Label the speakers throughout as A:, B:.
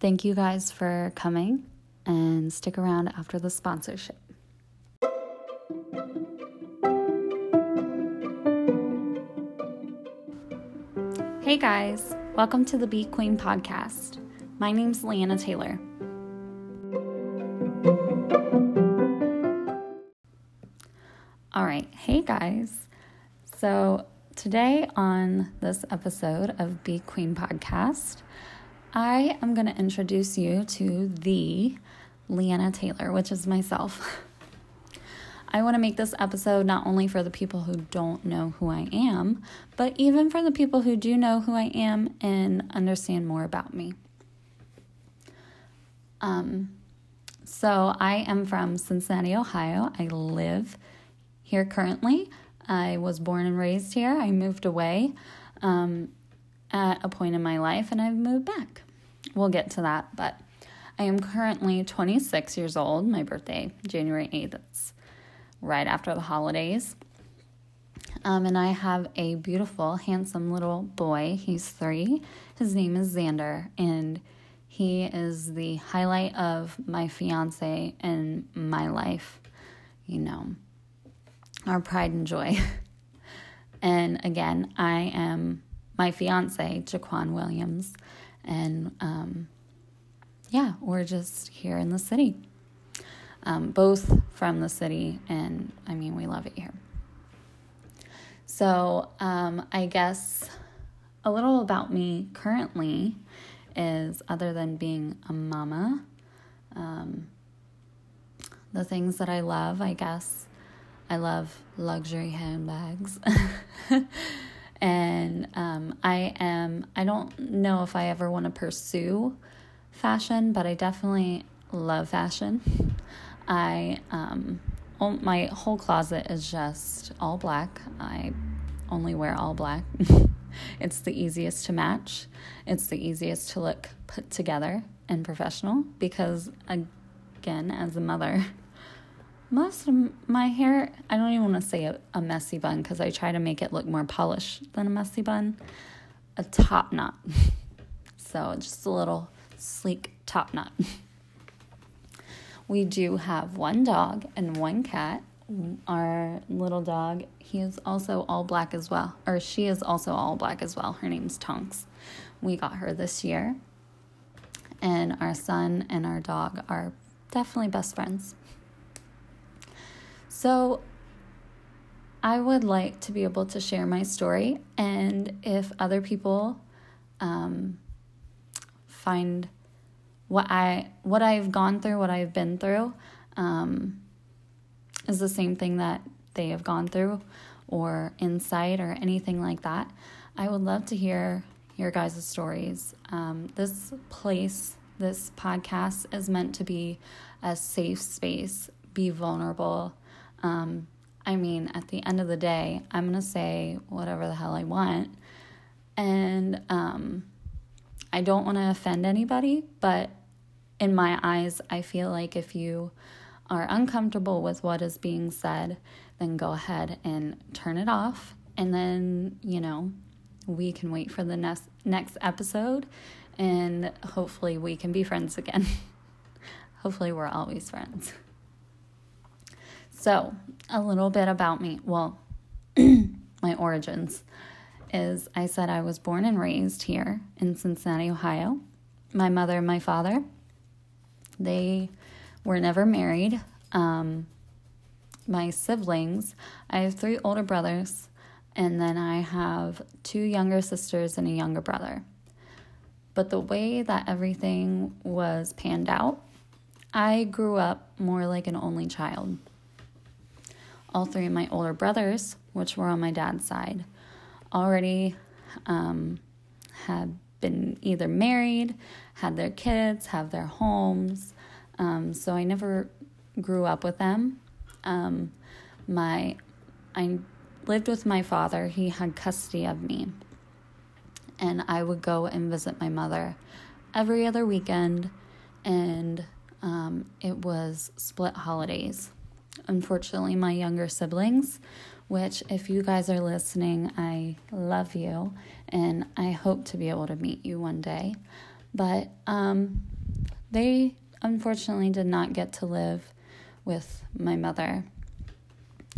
A: Thank you guys for coming and stick around after the sponsorship. Hey guys, welcome to the Be Queen podcast. My name's Leanna Taylor. All right, hey guys. So, today on this episode of Be Queen podcast, I am going to introduce you to the Leanna Taylor, which is myself. I want to make this episode not only for the people who don't know who I am, but even for the people who do know who I am and understand more about me. Um, so I am from Cincinnati, Ohio. I live here currently. I was born and raised here. I moved away um, at a point in my life and I've moved back. We'll get to that, but I am currently 26 years old. My birthday, January 8th. It's right after the holidays. Um, and I have a beautiful, handsome little boy. He's three. His name is Xander, and he is the highlight of my fiance and my life. You know, our pride and joy. and again, I am my fiance, Jaquan Williams, and um, yeah, we're just here in the city um, both from the city, and I mean, we love it here. So, um, I guess a little about me currently is other than being a mama, um, the things that I love, I guess, I love luxury handbags. and um, I am, I don't know if I ever want to pursue fashion, but I definitely love fashion. I um, my whole closet is just all black. I only wear all black. it's the easiest to match. It's the easiest to look put together and professional because again, as a mother, most of my hair, I don't even want to say a, a messy bun because I try to make it look more polished than a messy bun. A top knot. so just a little sleek top knot. We do have one dog and one cat. Our little dog, he is also all black as well, or she is also all black as well. Her name's Tonks. We got her this year. And our son and our dog are definitely best friends. So, I would like to be able to share my story, and if other people um, find what I what I've gone through, what I've been through, um, is the same thing that they have gone through, or insight, or anything like that. I would love to hear your guys' stories. Um, this place, this podcast, is meant to be a safe space. Be vulnerable. Um, I mean, at the end of the day, I'm gonna say whatever the hell I want, and um, I don't want to offend anybody, but in my eyes, I feel like if you are uncomfortable with what is being said, then go ahead and turn it off. And then, you know, we can wait for the next next episode and hopefully we can be friends again. hopefully we're always friends. So, a little bit about me. Well, my origins is I said I was born and raised here in Cincinnati, Ohio. My mother and my father they were never married. Um, my siblings, I have three older brothers, and then I have two younger sisters and a younger brother. But the way that everything was panned out, I grew up more like an only child. All three of my older brothers, which were on my dad's side, already um, had been either married, had their kids, have their homes. Um, so I never grew up with them. Um, my I lived with my father. He had custody of me, and I would go and visit my mother every other weekend, and um, it was split holidays. Unfortunately, my younger siblings which, if you guys are listening, I love you and I hope to be able to meet you one day. But um, they unfortunately did not get to live with my mother.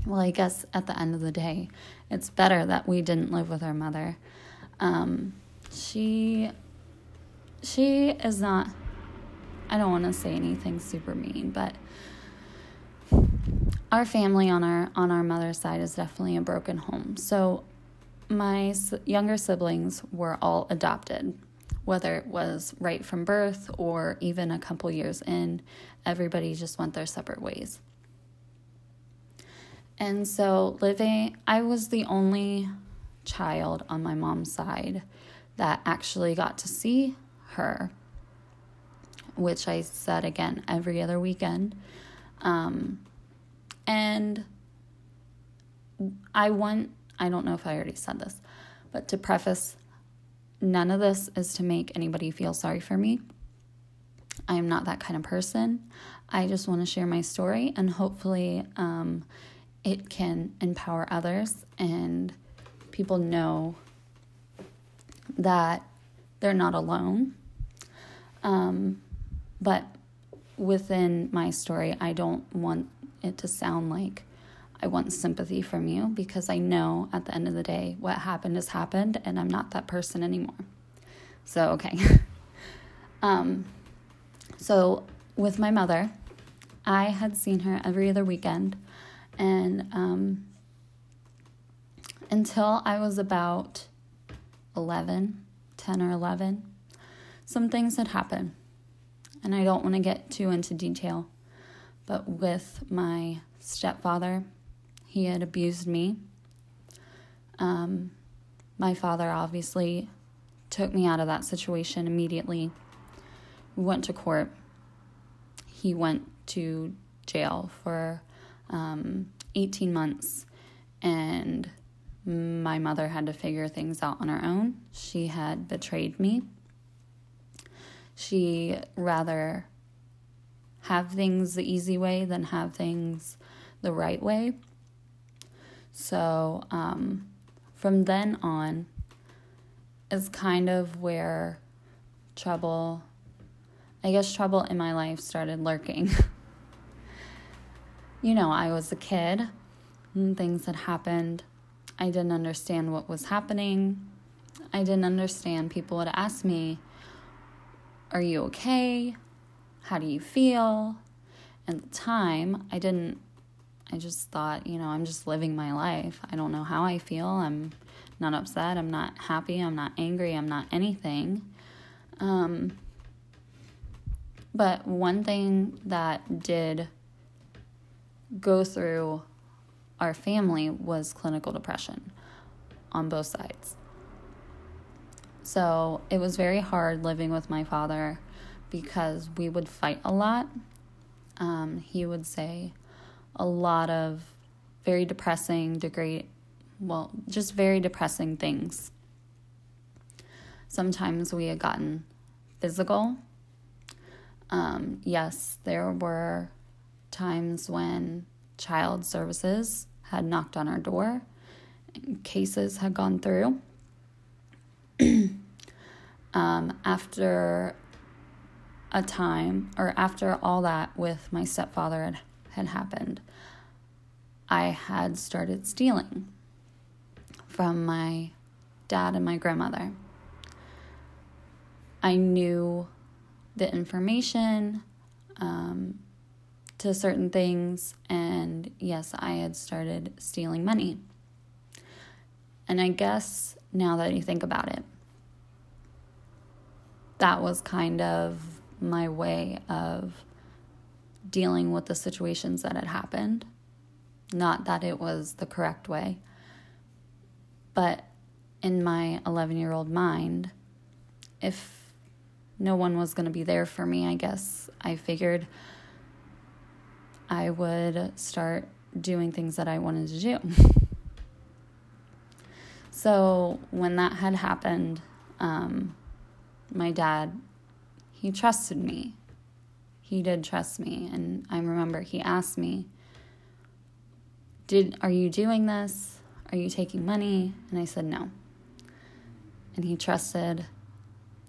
A: Well, I guess at the end of the day, it's better that we didn't live with our mother. Um, she she is not I don't want to say anything super mean, but our family on our on our mother's side is definitely a broken home. So my younger siblings were all adopted, whether it was right from birth or even a couple years in, everybody just went their separate ways. And so living, I was the only child on my mom's side that actually got to see her, which I said again every other weekend. Um, and I want, I don't know if I already said this, but to preface, none of this is to make anybody feel sorry for me. I am not that kind of person. I just want to share my story and hopefully um, it can empower others and people know that they're not alone. Um, but within my story, I don't want it to sound like I want sympathy from you because I know at the end of the day, what happened has happened and I'm not that person anymore. So, okay. um, so, with my mother, I had seen her every other weekend. And um, until I was about 11, 10 or 11, some things had happened. And I don't want to get too into detail. But with my stepfather, he had abused me. Um, my father obviously took me out of that situation immediately. We went to court. He went to jail for um, 18 months, and my mother had to figure things out on her own. She had betrayed me. She rather have things the easy way than have things the right way. So, um, from then on is kind of where trouble, I guess, trouble in my life started lurking. you know, I was a kid and things had happened. I didn't understand what was happening. I didn't understand. People would ask me, Are you okay? How do you feel? At the time, I didn't, I just thought, you know, I'm just living my life. I don't know how I feel. I'm not upset. I'm not happy. I'm not angry. I'm not anything. Um, but one thing that did go through our family was clinical depression on both sides. So it was very hard living with my father because we would fight a lot. Um, he would say a lot of very depressing, degrade, well, just very depressing things. Sometimes we had gotten physical. Um, yes, there were times when child services had knocked on our door, cases had gone through. um, after a time, or after all that with my stepfather had, had happened, I had started stealing from my dad and my grandmother. I knew the information um, to certain things, and yes, I had started stealing money. And I guess now that you think about it, that was kind of my way of dealing with the situations that had happened. Not that it was the correct way, but in my 11 year old mind, if no one was going to be there for me, I guess I figured I would start doing things that I wanted to do. so when that had happened, um, my dad, he trusted me. He did trust me. And I remember he asked me, Did are you doing this? Are you taking money? And I said no. And he trusted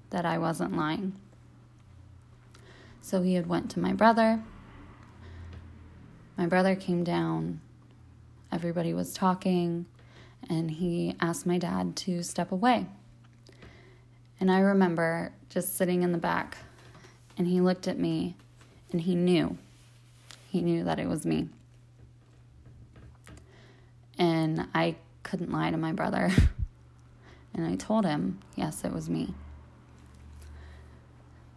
A: that I wasn't lying. So he had went to my brother. My brother came down. Everybody was talking and he asked my dad to step away. And I remember just sitting in the back and he looked at me and he knew. He knew that it was me. And I couldn't lie to my brother. and I told him, yes, it was me.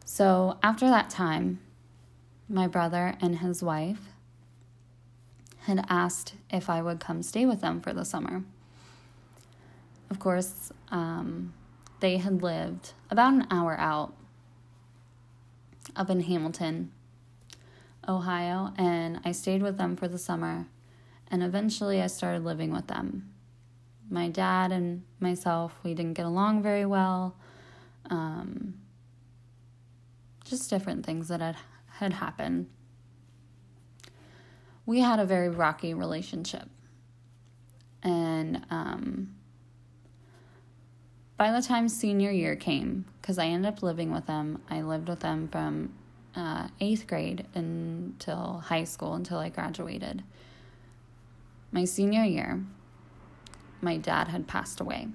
A: So after that time, my brother and his wife had asked if I would come stay with them for the summer. Of course, um, they had lived about an hour out up in Hamilton, Ohio, and I stayed with them for the summer. And eventually, I started living with them. My dad and myself, we didn't get along very well. Um, just different things that had, had happened. We had a very rocky relationship. And um, by the time senior year came, because I ended up living with them, I lived with them from uh, eighth grade until high school, until I graduated. My senior year, my dad had passed away.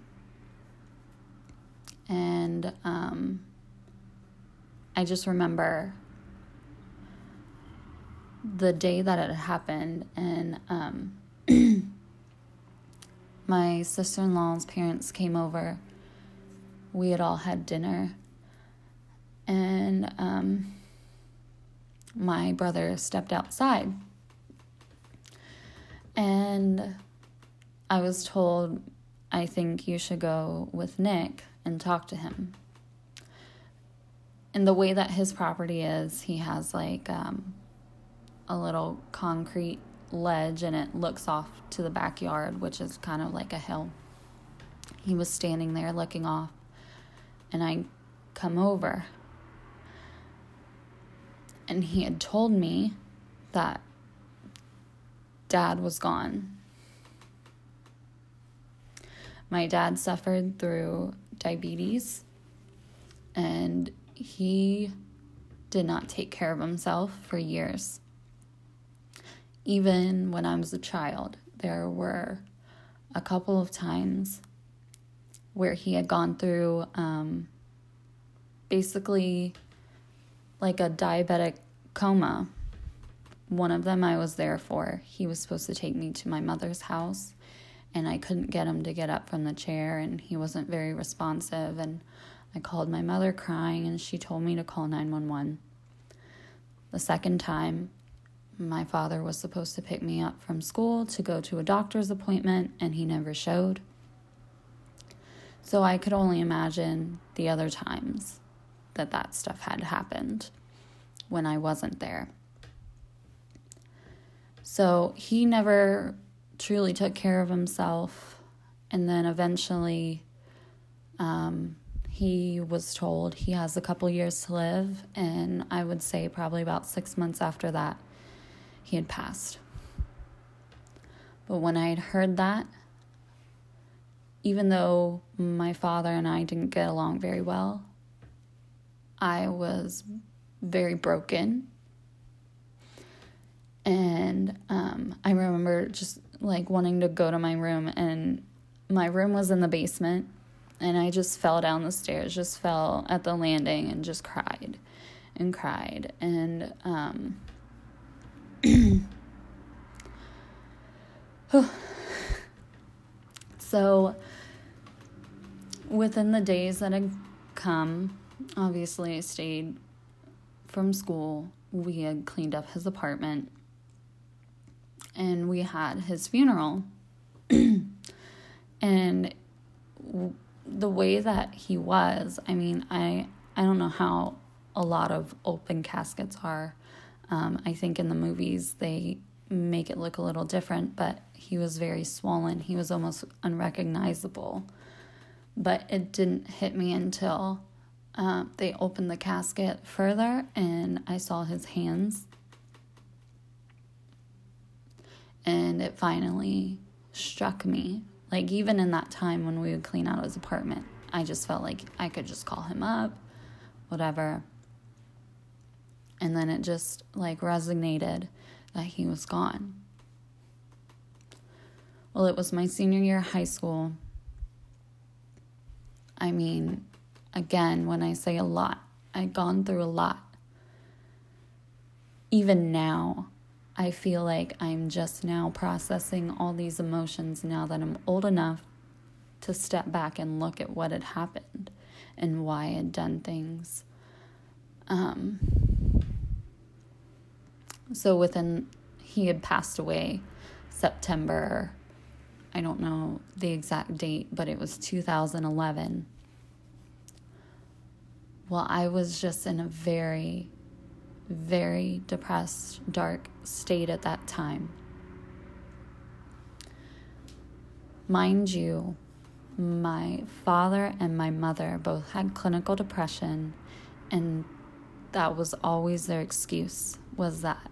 A: And um, I just remember the day that it happened, and um, my sister in law's parents came over we had all had dinner. And um, my brother stepped outside. And I was told, I think you should go with Nick and talk to him. And the way that his property is, he has like um, a little concrete ledge and it looks off to the backyard, which is kind of like a hill. He was standing there looking off and I come over. And he had told me that dad was gone. My dad suffered through diabetes and he did not take care of himself for years. Even when I was a child, there were a couple of times where he had gone through um, basically like a diabetic coma. One of them I was there for. He was supposed to take me to my mother's house, and I couldn't get him to get up from the chair, and he wasn't very responsive. And I called my mother crying, and she told me to call 911. The second time, my father was supposed to pick me up from school to go to a doctor's appointment, and he never showed. So I could only imagine the other times that that stuff had happened when I wasn't there. So he never truly took care of himself. And then eventually, um, he was told he has a couple years to live. And I would say probably about six months after that, he had passed. But when I had heard that, even though my father and I didn't get along very well, I was very broken. And um, I remember just like wanting to go to my room, and my room was in the basement. And I just fell down the stairs, just fell at the landing, and just cried and cried. And um, so within the days that had come, obviously I stayed from school. We had cleaned up his apartment and we had his funeral. and the way that he was, I mean, I I don't know how a lot of open caskets are. Um, I think in the movies they make it look a little different, but he was very swollen. He was almost unrecognizable but it didn't hit me until uh, they opened the casket further and I saw his hands. And it finally struck me. Like, even in that time when we would clean out his apartment, I just felt like I could just call him up, whatever. And then it just like resonated that he was gone. Well, it was my senior year of high school. I mean, again, when I say a lot, I've gone through a lot. Even now, I feel like I'm just now processing all these emotions now that I'm old enough to step back and look at what had happened and why I had done things. Um, so within, he had passed away September, I don't know the exact date, but it was 2011. Well, I was just in a very, very depressed, dark state at that time. Mind you, my father and my mother both had clinical depression and that was always their excuse was that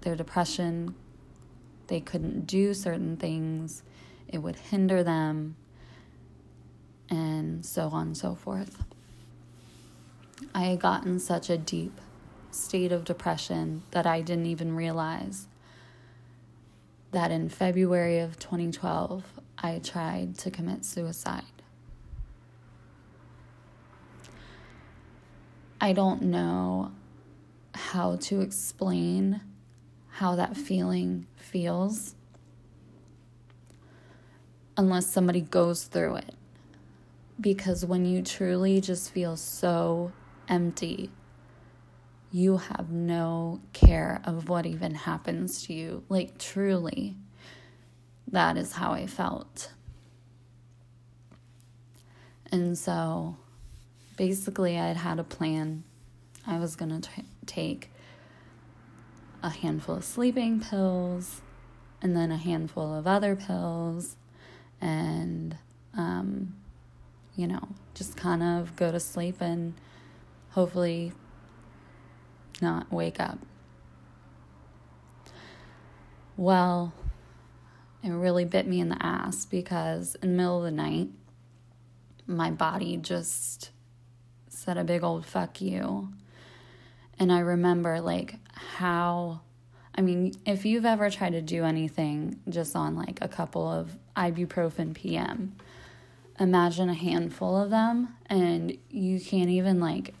A: their depression they couldn't do certain things it would hinder them and so on and so forth. I had gotten such a deep state of depression that i didn't even realize that in february of 2012 i tried to commit suicide. I don't know how to explain how that feeling feels unless somebody goes through it. Because when you truly just feel so empty, you have no care of what even happens to you. Like, truly, that is how I felt. And so basically, I had had a plan. I was going to take a handful of sleeping pills and then a handful of other pills and, um, you know, just kind of go to sleep and hopefully not wake up. Well, it really bit me in the ass because in the middle of the night, my body just said a big old fuck you. And I remember like how I mean, if you've ever tried to do anything just on like a couple of ibuprofen PM, imagine a handful of them and you can't even like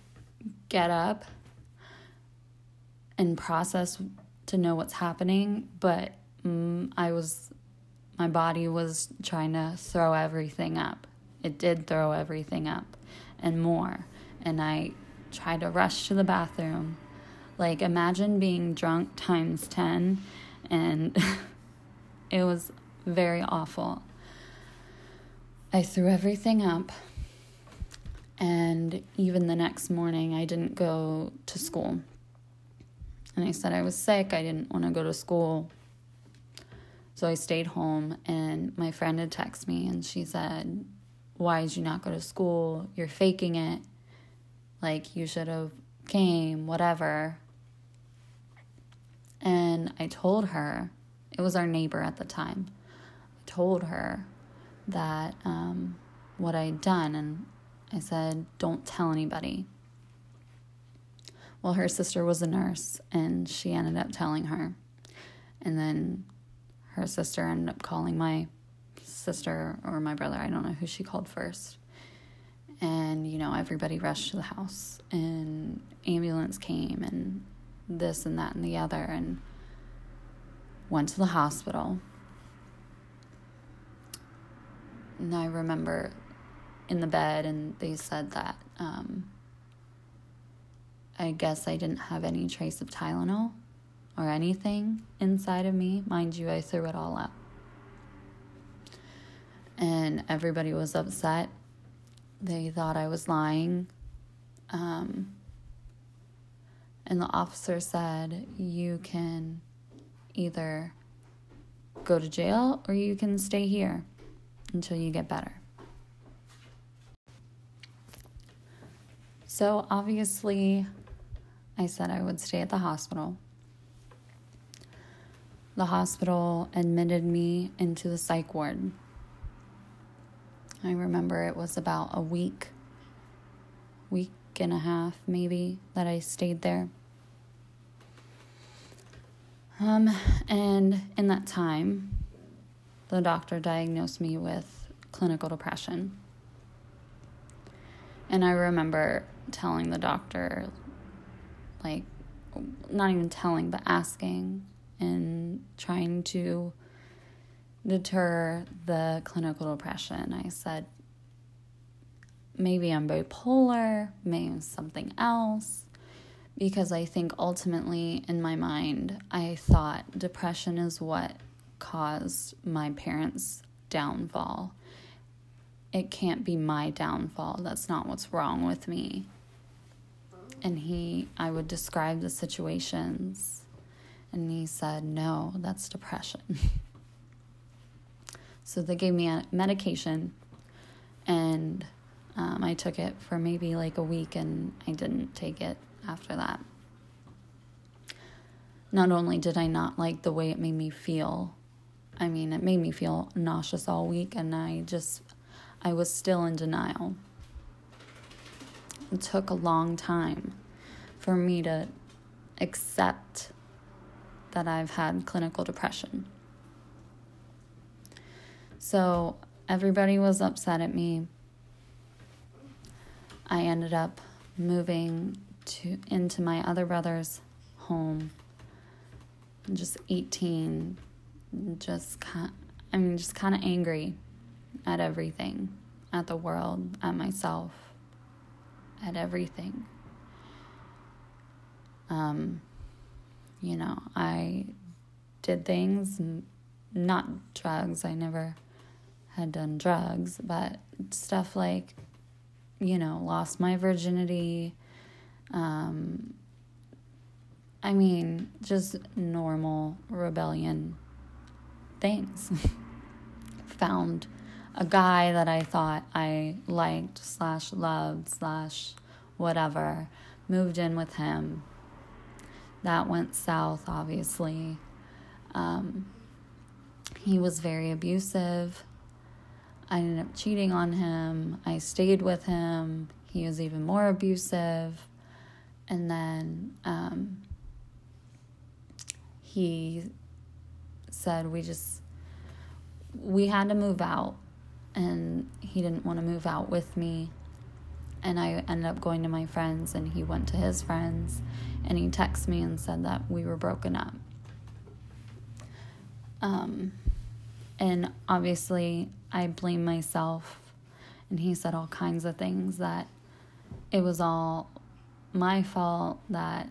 A: get up and process to know what's happening, but mm, I was my body was trying to throw everything up. It did throw everything up and more and I tried to rush to the bathroom. Like, imagine being drunk times 10, and it was very awful. I threw everything up, and even the next morning, I didn't go to school. And I said I was sick, I didn't want to go to school. So I stayed home, and my friend had texted me, and she said, Why did you not go to school? You're faking it like you should have came, whatever. And I told her, it was our neighbor at the time. I told her that um, what I'd done, and I said, don't tell anybody. Well, her sister was a nurse, and she ended up telling her. And then her sister ended up calling my sister or my brother. I don't know who she called first and you know everybody rushed to the house and ambulance came and this and that and the other and went to the hospital. And i remember in the bed and they said that um, i guess i didn't have any trace of tylenol or anything inside of me. Mind you i threw it all up. And everybody was upset. They thought I was lying. Um, and the officer said, You can either go to jail or you can stay here until you get better. So obviously, I said I would stay at the hospital. The hospital admitted me into the psych ward. I remember it was about a week, week and a half, maybe, that I stayed there. Um, and in that time, the doctor diagnosed me with clinical depression. And I remember telling the doctor, like, not even telling, but asking and trying to deter the clinical depression. I said, maybe I'm bipolar, maybe something else. Because I think ultimately in my mind, I thought depression is what caused my parents' downfall. It can't be my downfall. That's not what's wrong with me. And he, I would describe the situations, and he said, No, that's depression. so they gave me a medication, and um, I took it for maybe like a week, and I didn't take it after that. Not only did I not like the way it made me feel, I mean, it made me feel nauseous all week, and I just, I was still in denial. It took a long time for me to accept that I've had clinical depression. So everybody was upset at me. I ended up moving to into my other brother's home. Just 18, just kind I mean just kind of angry at everything, at the world, at myself, at everything. Um, you know, I did things, not drugs. I never had done drugs, but stuff like, you know, lost my virginity. Um, I mean, just normal rebellion things. Found a guy that I thought I liked, slash loved, slash whatever, moved in with him. That went south, obviously. Um, he was very abusive. I ended up cheating on him. I stayed with him. He was even more abusive. And then um, he said we just we had to move out and he didn't want to move out with me and i ended up going to my friends and he went to his friends and he texted me and said that we were broken up um, and obviously i blame myself and he said all kinds of things that it was all my fault that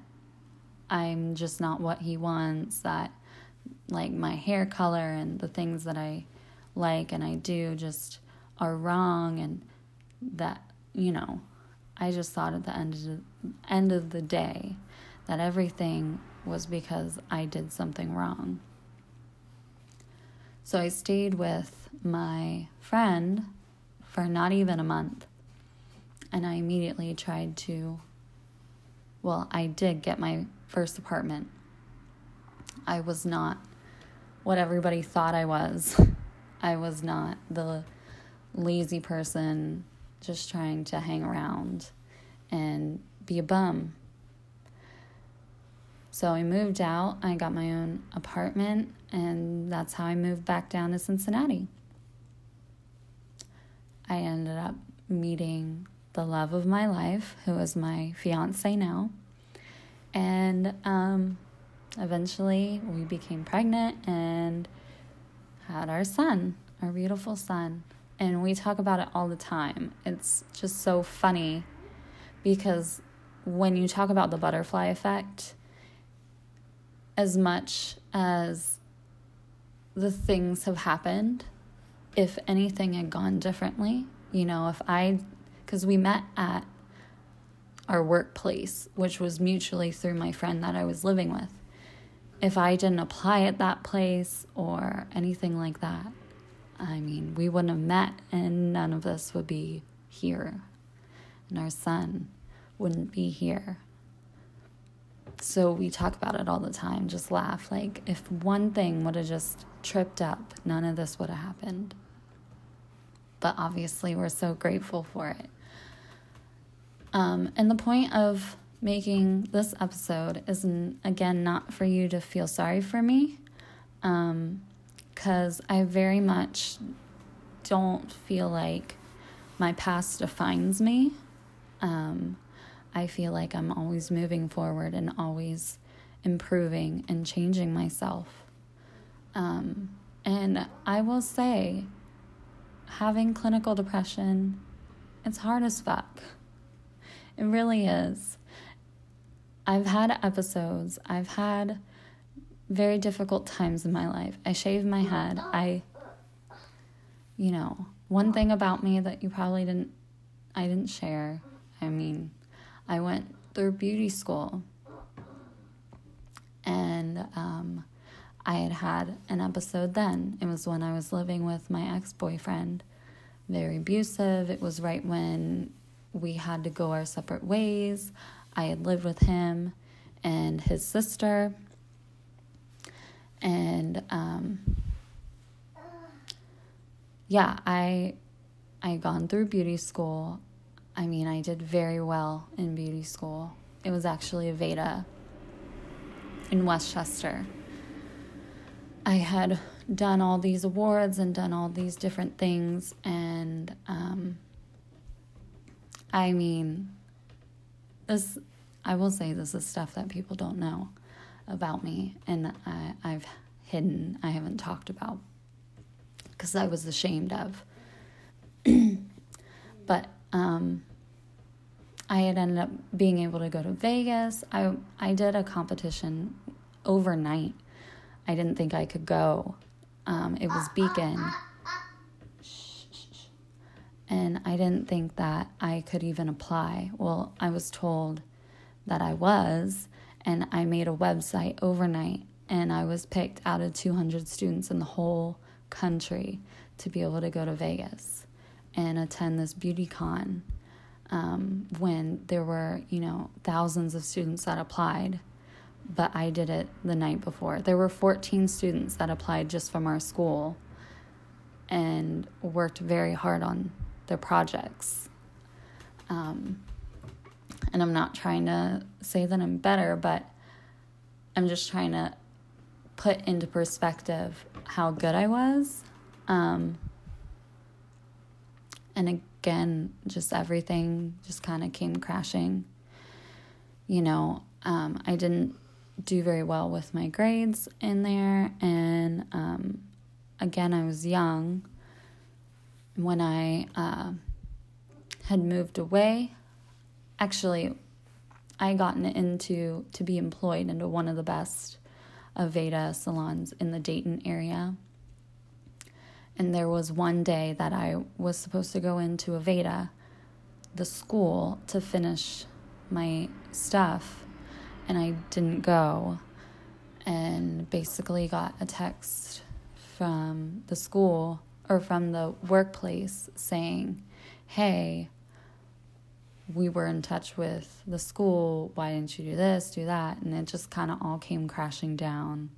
A: i'm just not what he wants that like my hair color and the things that I like and I do just are wrong and that you know I just thought at the end of the end of the day that everything was because I did something wrong. So I stayed with my friend for not even a month. And I immediately tried to well, I did get my first apartment. I was not what everybody thought I was. I was not the lazy person just trying to hang around and be a bum. So I moved out, I got my own apartment, and that's how I moved back down to Cincinnati. I ended up meeting the love of my life, who is my fiance now. And um, eventually we became pregnant and had our son, our beautiful son. And we talk about it all the time. It's just so funny because when you talk about the butterfly effect, as much as the things have happened, if anything had gone differently, you know, if I, because we met at our workplace, which was mutually through my friend that I was living with if I didn't apply at that place or anything like that, I mean, we wouldn't have met and none of us would be here. And our son wouldn't be here. So we talk about it all the time, just laugh. Like, if one thing would have just tripped up, none of this would have happened. But obviously, we're so grateful for it. Um, and the point of making this episode is, again, not for you to feel sorry for me, because um, I very much don't feel like my past defines me. Um, I feel like I'm always moving forward and always improving and changing myself. Um, and I will say, having clinical depression, it's hard as fuck. It really is. I've had episodes, I've had very difficult times in my life. I shaved my head. I, you know, one thing about me that you probably didn't, I didn't share. I mean, I went through beauty school and um, I had had an episode then. It was when I was living with my ex boyfriend, very abusive. It was right when we had to go our separate ways. I had lived with him and his sister. And um, yeah, I I gone through beauty school. I mean, I did very well in beauty school. It was actually Aveda in West Chester. I had done all these awards and done all these different things, and um, I mean, this I will say this is stuff that people don't know about me, and I, I've hidden. I haven't talked about because I was ashamed of. but um, I had ended up being able to go to Vegas. I I did a competition overnight. I didn't think I could go. Um, it was Beacon. And I didn't think that I could even apply. Well, I was told that I was, and I made a website overnight, and I was picked out of 200 students in the whole country to be able to go to Vegas and attend this beauty con um, when there were, you know, thousands of students that applied, but I did it the night before. There were 14 students that applied just from our school and worked very hard on their projects. Um, and I'm not trying to say that I'm better, but I'm just trying to put into perspective how good I was. Um, and again, just everything just kind of came crashing. You know, um, I didn't do very well with my grades in there, and um, again, I was young when I uh, had moved away. Actually, I gotten into to be employed into one of the best Aveda salons in the Dayton area. And there was one day that I was supposed to go into Aveda, the school, to finish my stuff, and I didn't go. And basically got a text from the school or from the workplace saying, Hey, we were in touch with the school. Why didn't you do this, do that? And it just kind of all came crashing down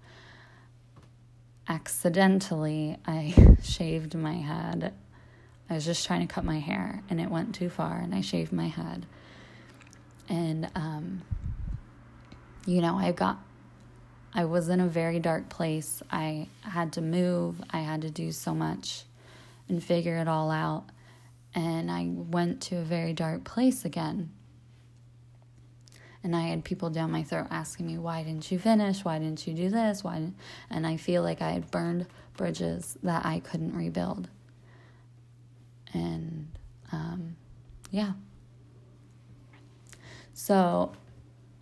A: accidentally I shaved my head. I was just trying to cut my hair and it went too far and I shaved my head. And um you know, I got I was in a very dark place. I had to move. I had to do so much and figure it all out. And I went to a very dark place again and I had people down my throat asking me, "Why didn't you finish? Why didn't you do this? Why?" And I feel like I had burned bridges that I couldn't rebuild. And um, yeah. So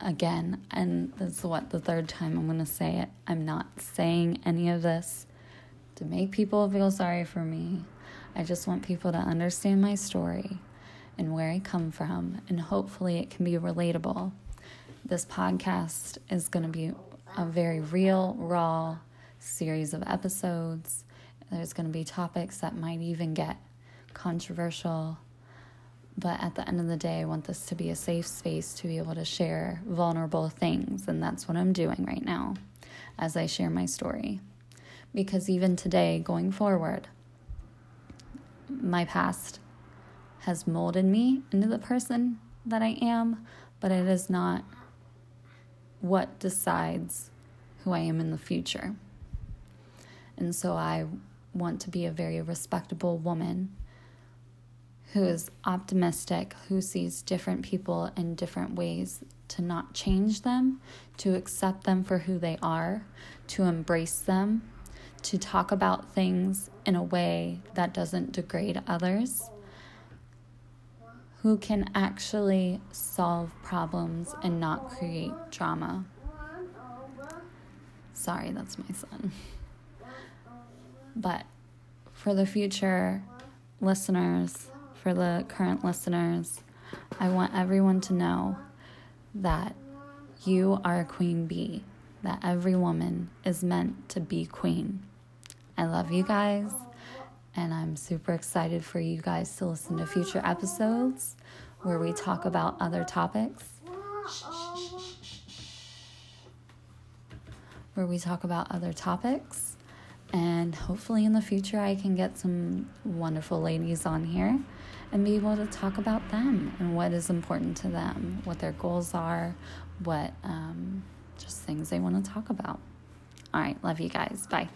A: again, and this is what the third time I'm going to say it. I'm not saying any of this to make people feel sorry for me. I just want people to understand my story and where I come from, and hopefully it can be relatable this podcast is going to be a very real, raw series of episodes. There's going to be topics that might even get controversial. But at the end of the day, I want this to be a safe space to be able to share vulnerable things. And that's what I'm doing right now as I share my story. Because even today, going forward, my past has molded me into the person that I am, but it is not what decides who I am in the future. And so I want to be a very respectable woman who is optimistic, who sees different people in different ways, to not change them, to accept them for who they are, to embrace them, to talk about things in a way that doesn't degrade others, who can actually solve problems and not create drama. Sorry, that's my son. But for the future listeners, for the current listeners, I want everyone to know that you are a queen bee, that every woman is meant to be queen. I love you guys, and I'm super excited for you guys to listen to future episodes where we talk about other topics. Where we talk about other topics, and hopefully in the future, I can get some wonderful ladies on here and be able to talk about them and what is important to them, what their goals are, what um, just things they want to talk about. All right, love you guys. Bye.